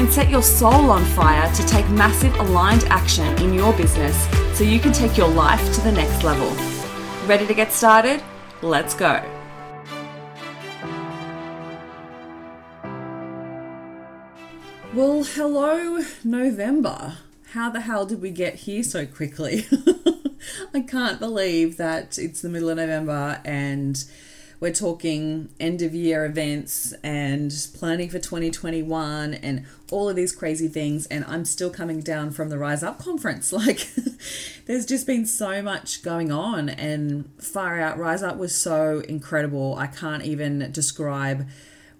and set your soul on fire to take massive aligned action in your business so you can take your life to the next level. Ready to get started? Let's go. Well, hello, November. How the hell did we get here so quickly? I can't believe that it's the middle of November and we're talking end of year events and planning for 2021 and all of these crazy things. And I'm still coming down from the Rise Up conference. Like, there's just been so much going on, and far out. Rise Up was so incredible. I can't even describe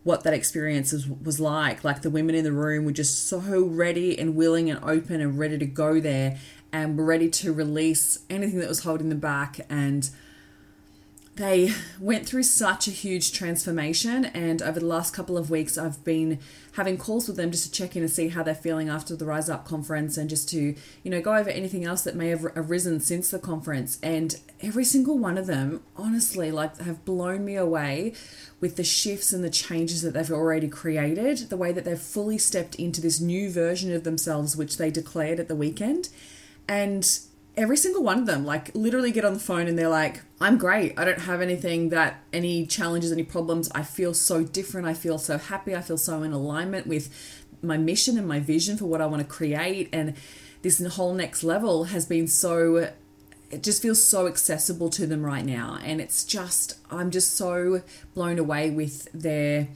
what that experience was, was like. Like, the women in the room were just so ready and willing and open and ready to go there and were ready to release anything that was holding them back. And they went through such a huge transformation and over the last couple of weeks i've been having calls with them just to check in and see how they're feeling after the rise up conference and just to you know go over anything else that may have arisen since the conference. And every single one of them honestly like have blown me away with the shifts and the changes that they've already created the way that they've fully stepped into this new version of themselves which they declared at the weekend. And every single one of them like literally get on the phone and they're like i'm great. I don't have anything that any challenges any problems. I feel so different. I feel so happy. I feel so in alignment with my mission and my vision for what i want to create. And this whole next level has been so it just feels so accessible to them right now. And it's just i'm just so blown away with their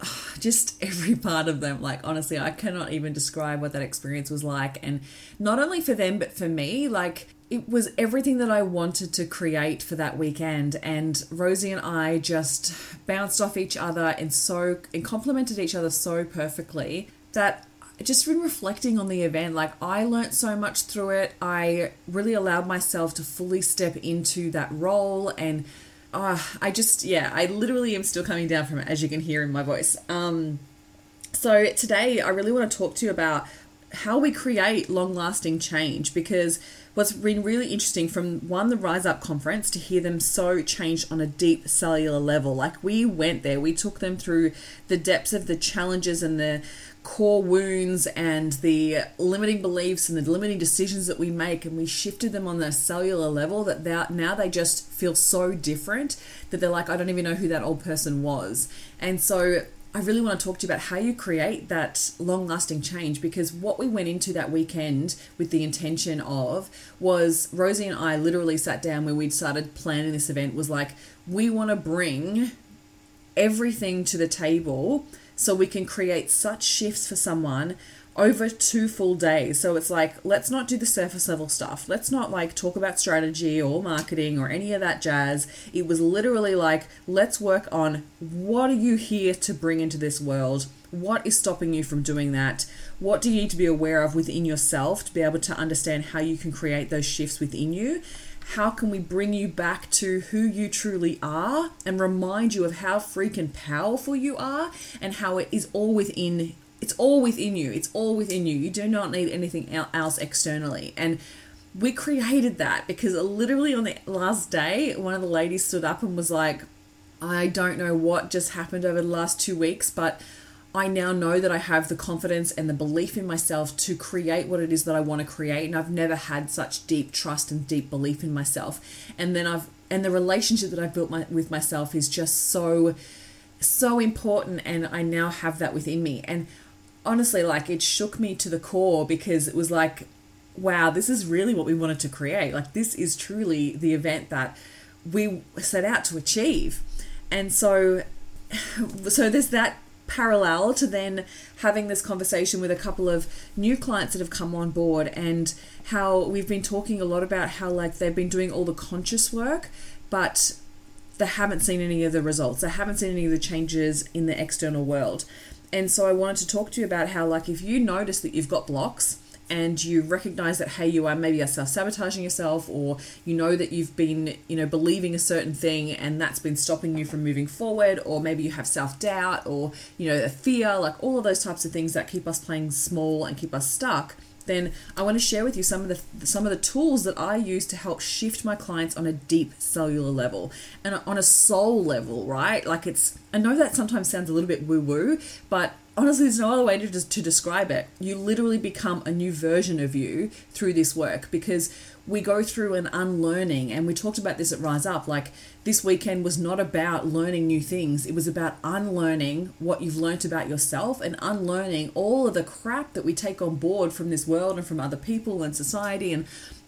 just every part of them. Like honestly i cannot even describe what that experience was like. And not only for them but for me like it was everything that i wanted to create for that weekend. And rosie and i just bounced off each other and so and complemented each other so perfectly that just been reflecting on the event like i learnt so much through it. I really allowed myself to fully step into that role and uh, I just, yeah, I literally am still coming down from it, as you can hear in my voice. Um, so today, I really want to talk to you about how we create long lasting change because what's been really interesting from one the rise up conference to hear them so changed on a deep cellular level like we went there we took them through the depths of the challenges and the core wounds and the limiting beliefs and the limiting decisions that we make and we shifted them on the cellular level that now they just feel so different that they're like i don't even know who that old person was. And so I really want to talk to you about how you create that long lasting change because what we went into that weekend with the intention of was Rosie and I literally sat down when we'd started planning this event was like, we want to bring everything to the table so we can create such shifts for someone over two full days. So it's like, let's not do the surface level stuff. Let's not like talk about strategy or marketing or any of that jazz. It was literally like, let's work on what are you here to bring into this world? What is stopping you from doing that? What do you need to be aware of within yourself to be able to understand how you can create those shifts within you? How can we bring you back to who you truly are and remind you of how freaking powerful you are and how it is all within it's all within you it's all within you. You do not need anything else externally. And we created that because literally on the last day one of the ladies stood up and was like i don't know what just happened over the last two weeks but I now know that I have the confidence and the belief in myself to create what it is that I want to create. And I've never had such deep trust and deep belief in myself. And then I've, and the relationship that I've built my, with myself is just so, so important. And I now have that within me. And honestly, like it shook me to the core because it was like, wow, this is really what we wanted to create. Like, this is truly the event that we set out to achieve. And so, so there's that parallel to then having this conversation with a couple of new clients that have come on board and how we've been talking a lot about how like they've been doing all the conscious work but they haven't seen any of the results. They haven't seen any of the changes in the external world. And so i wanted to talk to you about how like if you notice that you've got blocks and you recognize that hey you are maybe are self-sabotaging yourself or you know that you've been you know believing a certain thing and that's been stopping you from moving forward or maybe you have self-doubt or you know a fear like all of those types of things that keep us playing small and keep us stuck then I want to share with you some of the some of the tools that I use to help shift my clients on a deep cellular level and on a soul level, right? Like it's I know that sometimes sounds a little bit woo woo, but honestly, there's no other way to just to describe it. You literally become a new version of you through this work because we go through an unlearning and we talked about this at rise up like this weekend was not about learning new things it was about unlearning what you've learnt about yourself and unlearning all of the crap that we take on board from this world and from other people and society and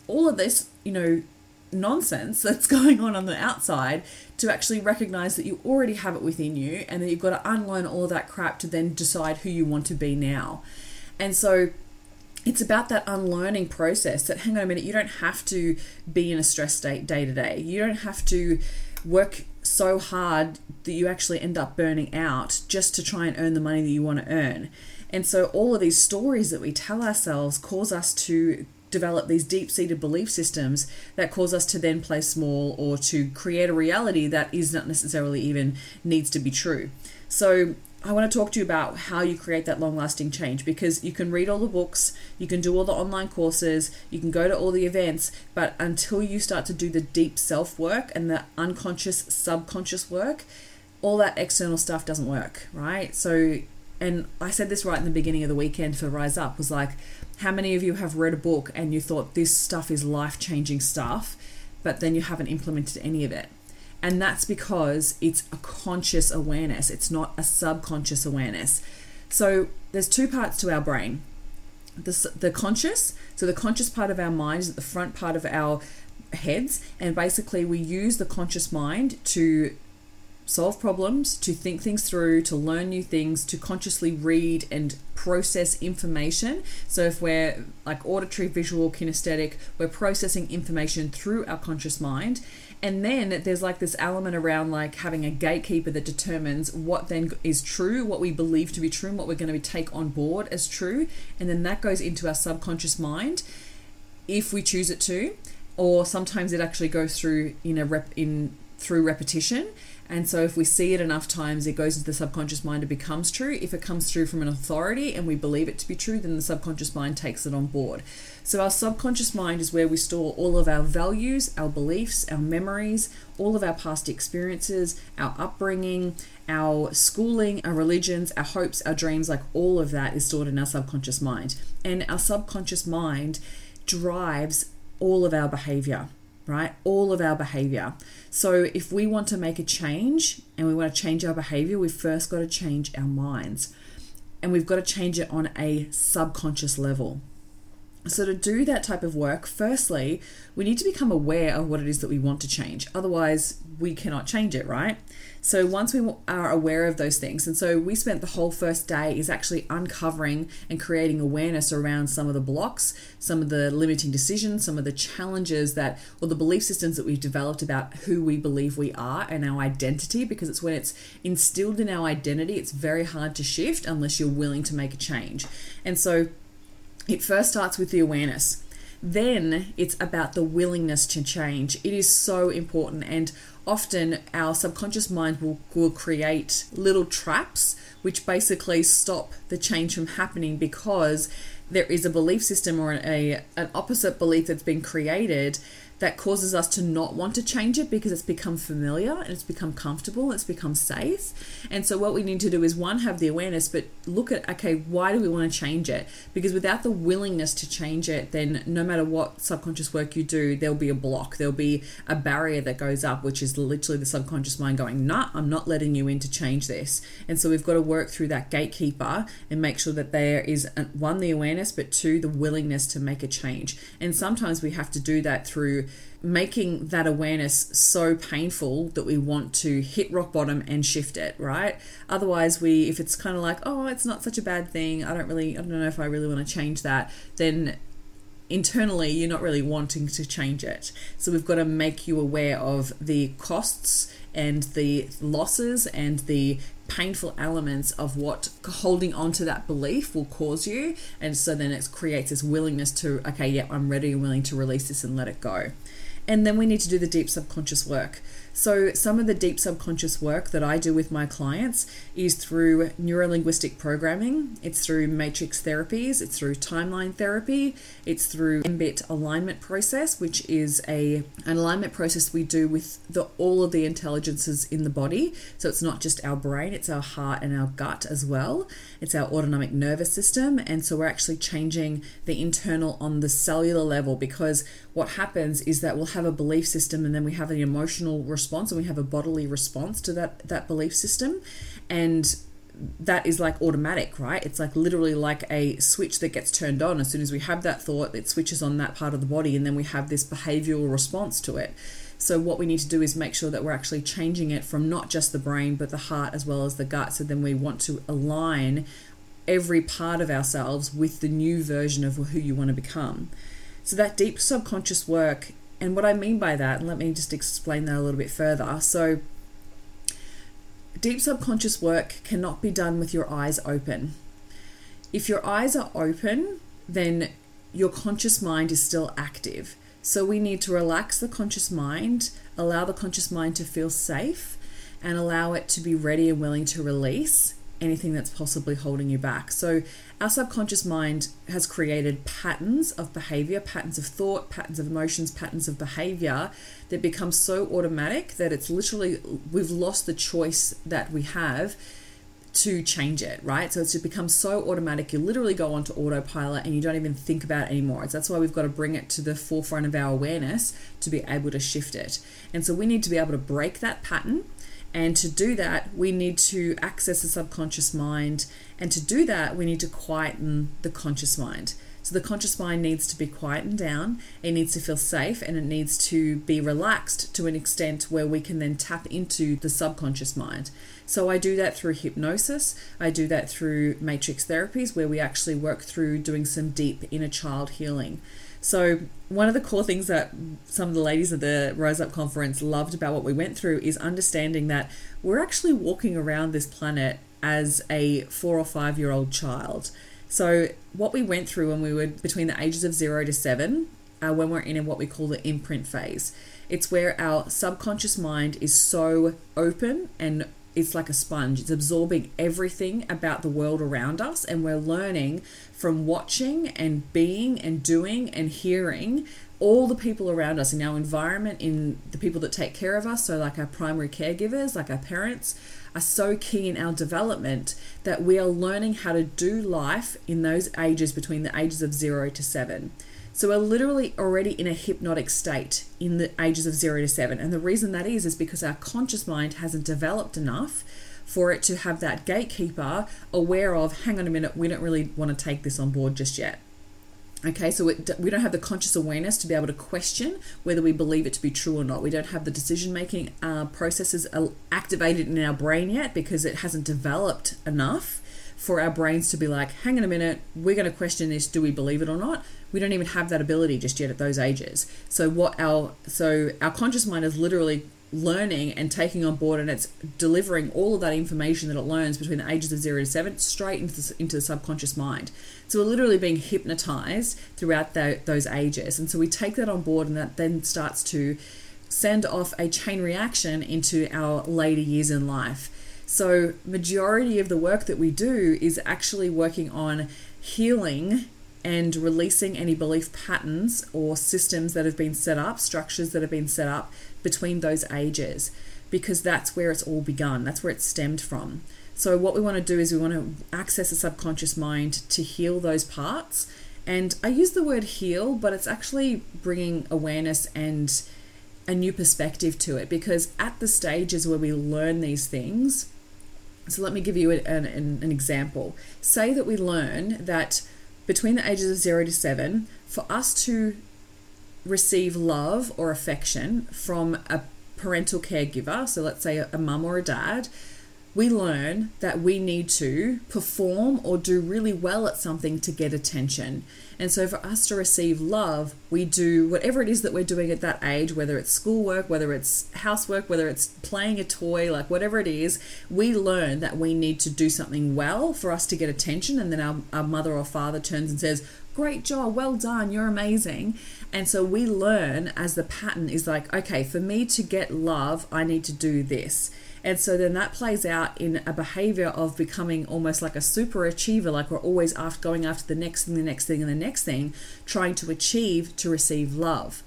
all of this you know nonsense that's going on on the outside to actually recognize that you already have it within you and that you've got to unlearn all that crap to then decide who you want to be now. And so it's about that unlearning process that hang on a minute you don't have to be in a stress state day to day. You don't have to work so hard that you actually end up burning out just to try and earn the money that you want to earn. And so all of these stories that we tell ourselves cause us to develop these deep-seated belief systems that cause us to then play small or to create a reality that is not necessarily even needs to be true so I want to talk to you about how you create that long lasting change because you can read all the books, you can do all the online courses, you can go to all the events, but until you start to do the deep self work and the unconscious, subconscious work, all that external stuff doesn't work, right? So, and I said this right in the beginning of the weekend for Rise Up was like, how many of you have read a book and you thought this stuff is life changing stuff, but then you haven't implemented any of it? And that's because it's a conscious awareness, it's not a subconscious awareness. So there's two parts to our brain the, the conscious, so the conscious part of our mind is at the front part of our heads, and basically we use the conscious mind to solve problems, to think things through, to learn new things, to consciously read and process information. So, if we're like auditory, visual, kinesthetic, we're processing information through our conscious mind. And then there's like this element around like having a gatekeeper that determines what then is true, what we believe to be true, and what we're going to take on board as true. And then that goes into our subconscious mind if we choose it to. Or sometimes it actually goes through in a rep in through repetition and so, if we see it enough times, it goes into the subconscious mind, it becomes true. If it comes through from an authority and we believe it to be true, then the subconscious mind takes it on board. So, our subconscious mind is where we store all of our values, our beliefs, our memories, all of our past experiences, our upbringing, our schooling, our religions, our hopes, our dreams like all of that is stored in our subconscious mind. And our subconscious mind drives all of our behavior right? All of our behavior. So, if we want to make a change and we want to change our behavior, we've first got to change our minds. And we've got to change it on a subconscious level. So, to do that type of work, firstly, we need to become aware of what it is that we want to change. Otherwise, we cannot change it, right? So, once we are aware of those things, and so we spent the whole first day is actually uncovering and creating awareness around some of the blocks, some of the limiting decisions, some of the challenges that, or the belief systems that we've developed about who we believe we are and our identity, because it's when it's instilled in our identity, it's very hard to shift unless you're willing to make a change. And so, it first starts with the awareness. Then it's about the willingness to change. It is so important, and often our subconscious mind will, will create little traps which basically stop the change from happening because there is a belief system or a, an opposite belief that's been created that causes us to not want to change it because it's become familiar and it's become comfortable, it's become safe. And so, what we need to do is one, have the awareness, but look at okay, why do we want to change it? Because without the willingness to change it, then no matter what subconscious work you do, there'll be a block, there'll be a barrier that goes up, which is literally the subconscious mind going, nah, I'm not letting you in to change this. And so, we've got to work through that gatekeeper and make sure that there is uh, one, the awareness, but two, the willingness to make a change. And sometimes we have to do that through making that awareness so painful that we want to hit rock bottom and shift it, right? Otherwise, we, if it's kind of like, oh, it's not such a bad thing, I don't really, I don't know if I really want to change that, then internally you're not really wanting to change it. So we've got to make you aware of the costs and the losses and the painful elements of what holding on to that belief will cause you. And so then it creates this willingness to, okay, yeah, I'm ready and willing to release this and let it go. And then we need to do the deep subconscious work. So, some of the deep subconscious work that I do with my clients is through neurolinguistic programming, it's through matrix therapies, it's through timeline therapy, it's through MBIT alignment process, which is a an alignment process we do with the all of the intelligences in the body. So it's not just our brain, it's our heart and our gut as well. It's our autonomic nervous system, and so we're actually changing the internal on the cellular level because what happens is that we'll have a belief system and then we have an emotional response and we have a bodily response to that that belief system and that is like automatic, right? It's like literally like a switch that gets turned on. As soon as we have that thought, it switches on that part of the body, and then we have this behavioral response to it. So, what we need to do is make sure that we're actually changing it from not just the brain, but the heart as well as the gut. So, then we want to align every part of ourselves with the new version of who you want to become. So, that deep subconscious work, and what I mean by that, and let me just explain that a little bit further. So, deep subconscious work cannot be done with your eyes open. If your eyes are open, then your conscious mind is still active. So we need to relax the conscious mind, allow the conscious mind to feel safe, and allow it to be ready and willing to release anything that's possibly holding you back. So, our subconscious mind has created patterns of behavior, patterns of thought, patterns of emotions, patterns of behavior that become so automatic that it's literally, we've lost the choice that we have to change it, right? So it's just become so automatic, you literally go onto autopilot and you don't even think about it anymore. That's why we've got to bring it to the forefront of our awareness to be able to shift it. And so we need to be able to break that pattern and to do that, we need to access the subconscious mind. And to do that, we need to quieten the conscious mind. So the conscious mind needs to be quietened down, it needs to feel safe, and it needs to be relaxed to an extent where we can then tap into the subconscious mind. So I do that through hypnosis, I do that through matrix therapies, where we actually work through doing some deep inner child healing. So, one of the core things that some of the ladies at the Rise Up conference loved about what we went through is understanding that we're actually walking around this planet as a four or five year old child. So, what we went through when we were between the ages of zero to seven, uh, when we're in what we call the imprint phase, it's where our subconscious mind is so open and it's like a sponge. It's absorbing everything about the world around us, and we're learning from watching and being and doing and hearing all the people around us in our environment, in the people that take care of us. So, like our primary caregivers, like our parents, are so key in our development that we are learning how to do life in those ages between the ages of zero to seven. So we're literally already in a hypnotic state in the ages of zero to seven. And the reason that is, is because our conscious mind hasn't developed enough for it to have that gatekeeper aware of, hang on a minute, we don't really want to take this on board just yet. Okay, so we don't have the conscious awareness to be able to question whether we believe it to be true or not. We don't have the decision making uh, processes activated in our brain yet because it hasn't developed enough for our brains to be like, hang on a minute, we're going to question this. Do we believe it or not? We don't even have that ability just yet at those ages. So what our so our conscious mind is literally learning and taking on board and it's delivering all of that information that it learns between the ages of 0 to 7 straight into the, into the subconscious mind so we're literally being hypnotized throughout the, those ages and so we take that on board and that then starts to send off a chain reaction into our later years in life so, majority of the work that we do is actually working on healing and releasing any belief patterns or systems that have been set up, structures that have been set up between those ages, because that's where it's all begun. That's where it stemmed from. So, what we want to do is we want to access the subconscious mind to heal those parts. And I use the word heal, but it's actually bringing awareness and a new perspective to it because at the stages where we learn these things, so let me give you an, an, an example. Say that we learn that between the ages of zero to seven, for us to receive love or affection from a parental caregiver, so let's say a, a mum or a dad, we learn that we need to perform or do really well at something to get attention. And so, for us to receive love, we do whatever it is that we're doing at that age, whether it's schoolwork, whether it's housework, whether it's playing a toy, like whatever it is, we learn that we need to do something well for us to get attention. And then our, our mother or father turns and says, Great job, well done, you're amazing. And so we learn as the pattern is like, okay, for me to get love, I need to do this. And so then that plays out in a behavior of becoming almost like a super achiever, like we're always after going after the next thing, the next thing, and the next thing, trying to achieve to receive love.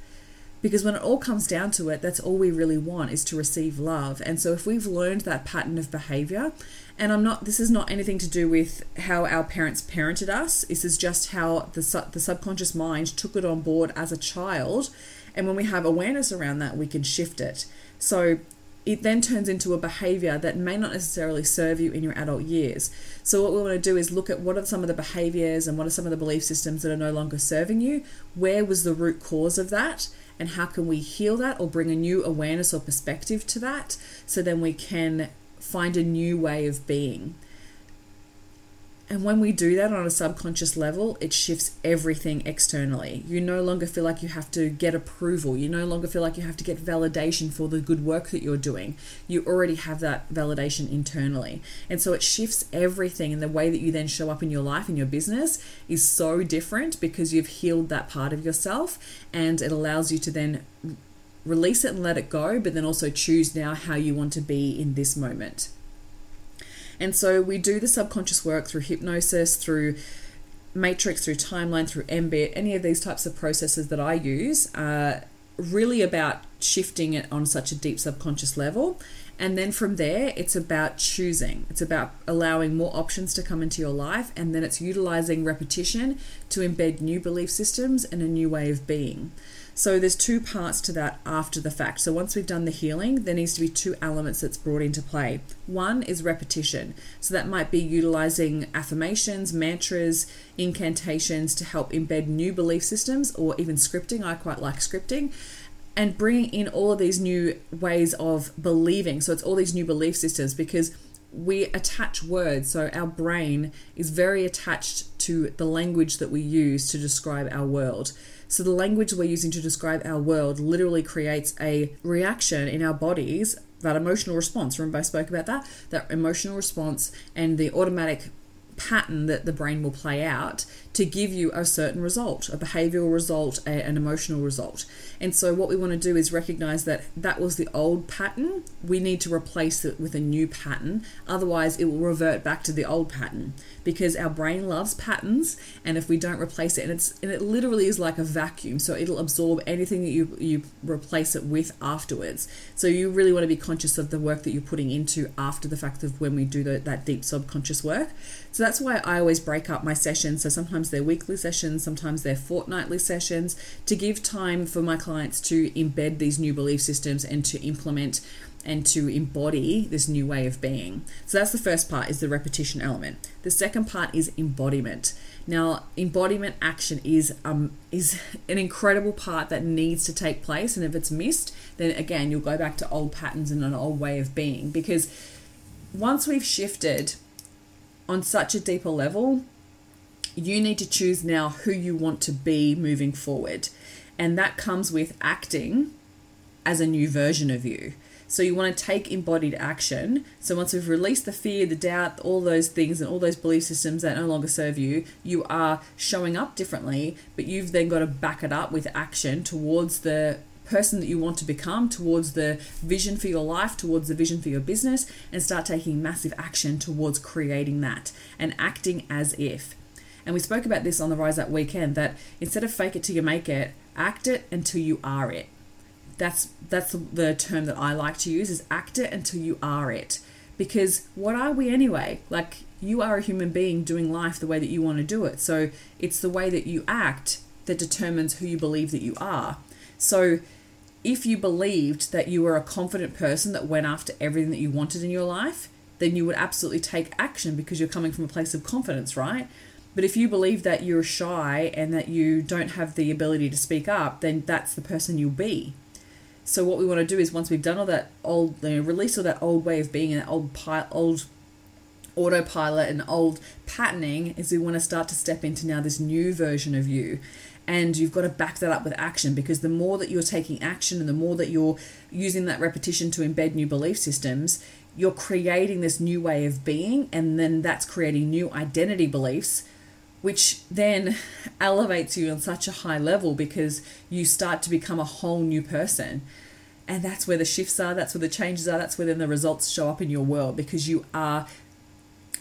Because when it all comes down to it, that's all we really want is to receive love. And so if we've learned that pattern of behavior, and I'm not, this is not anything to do with how our parents parented us, this is just how the, the subconscious mind took it on board as a child. And when we have awareness around that, we can shift it. So it then turns into a behavior that may not necessarily serve you in your adult years. So, what we want to do is look at what are some of the behaviors and what are some of the belief systems that are no longer serving you. Where was the root cause of that? And how can we heal that or bring a new awareness or perspective to that so then we can find a new way of being? And when we do that on a subconscious level, it shifts everything externally. You no longer feel like you have to get approval. You no longer feel like you have to get validation for the good work that you're doing. You already have that validation internally. And so it shifts everything. And the way that you then show up in your life, in your business, is so different because you've healed that part of yourself. And it allows you to then release it and let it go, but then also choose now how you want to be in this moment. And so we do the subconscious work through hypnosis, through matrix, through timeline, through MBIT, any of these types of processes that I use are really about shifting it on such a deep subconscious level. And then from there, it's about choosing. It's about allowing more options to come into your life. And then it's utilizing repetition to embed new belief systems and a new way of being. So there's two parts to that after the fact. So once we've done the healing, there needs to be two elements that's brought into play. One is repetition. So that might be utilizing affirmations, mantras, incantations to help embed new belief systems or even scripting. I quite like scripting and bringing in all of these new ways of believing. So it's all these new belief systems because we attach words. So our brain is very attached to the language that we use to describe our world. So the language we're using to describe our world literally creates a reaction in our bodies, that emotional response. Remember I spoke about that? That emotional response and the automatic pattern that the brain will play out to give you a certain result, a behavioral result, a, an emotional result. And so, what we want to do is recognize that that was the old pattern. We need to replace it with a new pattern. Otherwise, it will revert back to the old pattern because our brain loves patterns. And if we don't replace it, and it's and it literally is like a vacuum, so it'll absorb anything that you you replace it with afterwards. So you really want to be conscious of the work that you're putting into after the fact of when we do the, that deep subconscious work. So that's why I always break up my sessions. So sometimes they're weekly sessions, sometimes they're fortnightly sessions to give time for my clients to embed these new belief systems and to implement and to embody this new way of being. So that's the first part is the repetition element. The second part is embodiment. Now, embodiment action is um is an incredible part that needs to take place and if it's missed, then again, you'll go back to old patterns and an old way of being because once we've shifted on such a deeper level, you need to choose now who you want to be moving forward. And that comes with acting as a new version of you. So you want to take embodied action. So once we've released the fear, the doubt, all those things and all those belief systems that no longer serve you, you are showing up differently, but you've then got to back it up with action towards the person that you want to become, towards the vision for your life, towards the vision for your business, and start taking massive action towards creating that and acting as if. And we spoke about this on the Rise Up weekend that instead of fake it till you make it, act it until you are it. That's that's the term that I like to use is act it until you are it. Because what are we anyway? Like you are a human being doing life the way that you want to do it. So it's the way that you act that determines who you believe that you are. So if you believed that you were a confident person that went after everything that you wanted in your life, then you would absolutely take action because you're coming from a place of confidence, right? But if you believe that you're shy and that you don't have the ability to speak up, then that's the person you'll be. So what we want to do is once we've done all that old, you know, release all that old way of being and that old pi- old autopilot and old patterning, is we want to start to step into now this new version of you. And you've got to back that up with action because the more that you're taking action and the more that you're using that repetition to embed new belief systems, you're creating this new way of being, and then that's creating new identity beliefs which then elevates you on such a high level because you start to become a whole new person. And that's where the shifts are, that's where the changes are, that's where then the results show up in your world because you are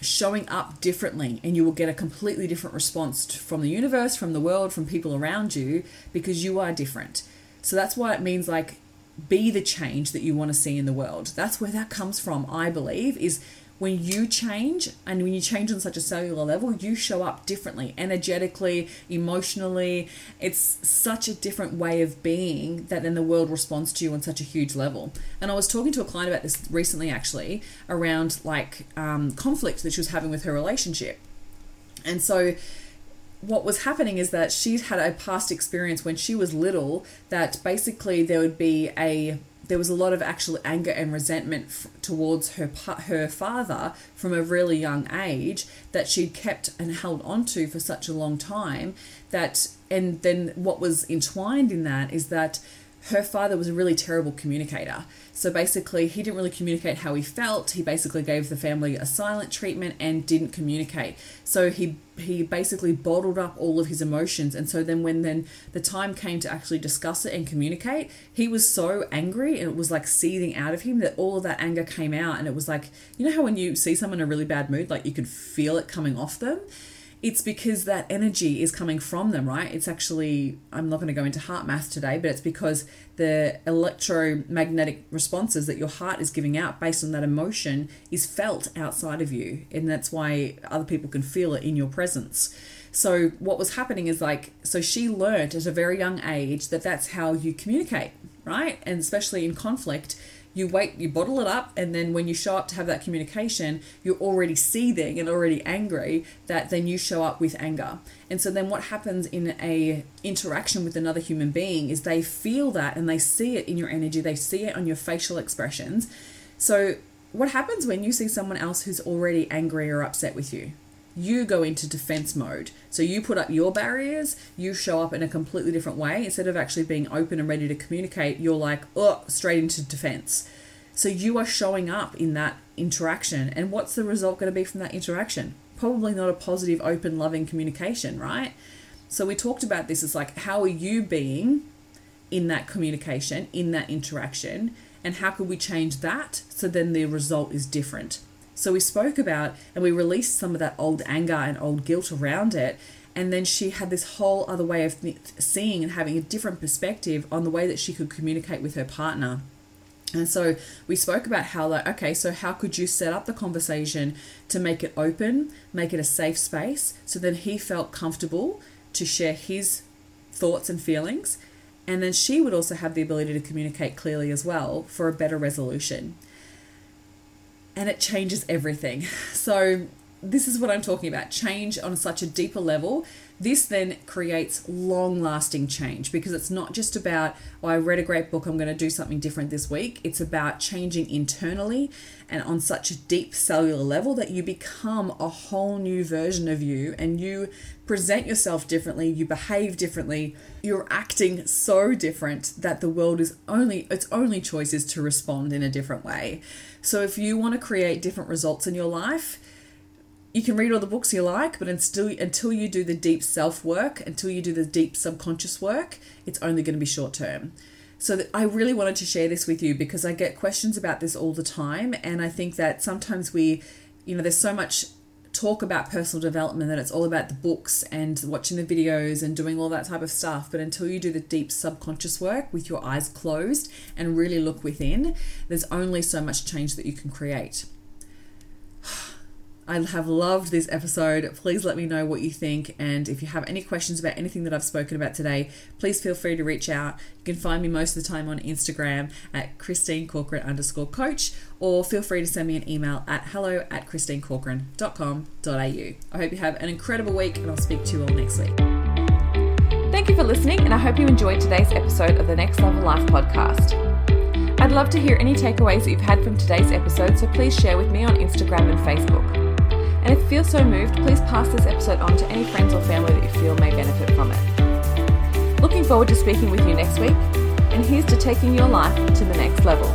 showing up differently and you will get a completely different response from the universe, from the world, from people around you because you are different. So that's why it means like be the change that you want to see in the world. That's where that comes from, I believe, is when you change and when you change on such a cellular level, you show up differently, energetically, emotionally. It's such a different way of being that then the world responds to you on such a huge level. And I was talking to a client about this recently, actually, around like um, conflict that she was having with her relationship. And so, what was happening is that she'd had a past experience when she was little that basically there would be a there was a lot of actual anger and resentment f- towards her her father from a really young age that she'd kept and held onto for such a long time that and then what was entwined in that is that her father was a really terrible communicator. So basically, he didn't really communicate how he felt. He basically gave the family a silent treatment and didn't communicate. So he he basically bottled up all of his emotions. And so then when then the time came to actually discuss it and communicate, he was so angry and it was like seething out of him that all of that anger came out. And it was like you know how when you see someone in a really bad mood, like you could feel it coming off them it's because that energy is coming from them, right? It's actually, I'm not going to go into heart math today, but it's because the electromagnetic responses that your heart is giving out based on that emotion is felt outside of you. And that's why other people can feel it in your presence. So, what was happening is like, so she learned at a very young age that that's how you communicate, right? And especially in conflict, you wait, you bottle it up, and then when you show up to have that communication, you're already seething and already angry. That then you show up with anger, and so then what happens in a interaction with another human being is they feel that and they see it in your energy, they see it on your facial expressions. So what happens when you see someone else who's already angry or upset with you? You go into defense mode. So you put up your barriers, you show up in a completely different way. Instead of actually being open and ready to communicate, you're like, oh, straight into defense. So you are showing up in that interaction. And what's the result going to be from that interaction? Probably not a positive, open, loving communication, right? So we talked about this as like, how are you being in that communication, in that interaction? And how could we change that so then the result is different? So we spoke about and we released some of that old anger and old guilt around it. And then she had this whole other way of seeing and having a different perspective on the way that she could communicate with her partner. And so we spoke about how, like, okay, so how could you set up the conversation to make it open, make it a safe space, so then he felt comfortable to share his thoughts and feelings. And then she would also have the ability to communicate clearly as well for a better resolution and it changes everything. So, this is what I'm talking about change on such a deeper level. This then creates long lasting change because it's not just about, oh, I read a great book, I'm going to do something different this week. It's about changing internally and on such a deep cellular level that you become a whole new version of you and you present yourself differently, you behave differently, you're acting so different that the world is only, its only choice is to respond in a different way. So if you want to create different results in your life, you can read all the books you like, but until until you do the deep self work, until you do the deep subconscious work, it's only going to be short term. So I really wanted to share this with you because I get questions about this all the time, and I think that sometimes we, you know, there's so much talk about personal development that it's all about the books and watching the videos and doing all that type of stuff. But until you do the deep subconscious work with your eyes closed and really look within, there's only so much change that you can create. I have loved this episode. Please let me know what you think. And if you have any questions about anything that I've spoken about today, please feel free to reach out. You can find me most of the time on Instagram at Christine Corcoran underscore coach, or feel free to send me an email at hello at christinecorcoran.com.au. I hope you have an incredible week, and I'll speak to you all next week. Thank you for listening, and I hope you enjoyed today's episode of the Next Level Life podcast. I'd love to hear any takeaways that you've had from today's episode, so please share with me on Instagram and Facebook. And if you feel so moved, please pass this episode on to any friends or family that you feel may benefit from it. Looking forward to speaking with you next week, and here's to taking your life to the next level.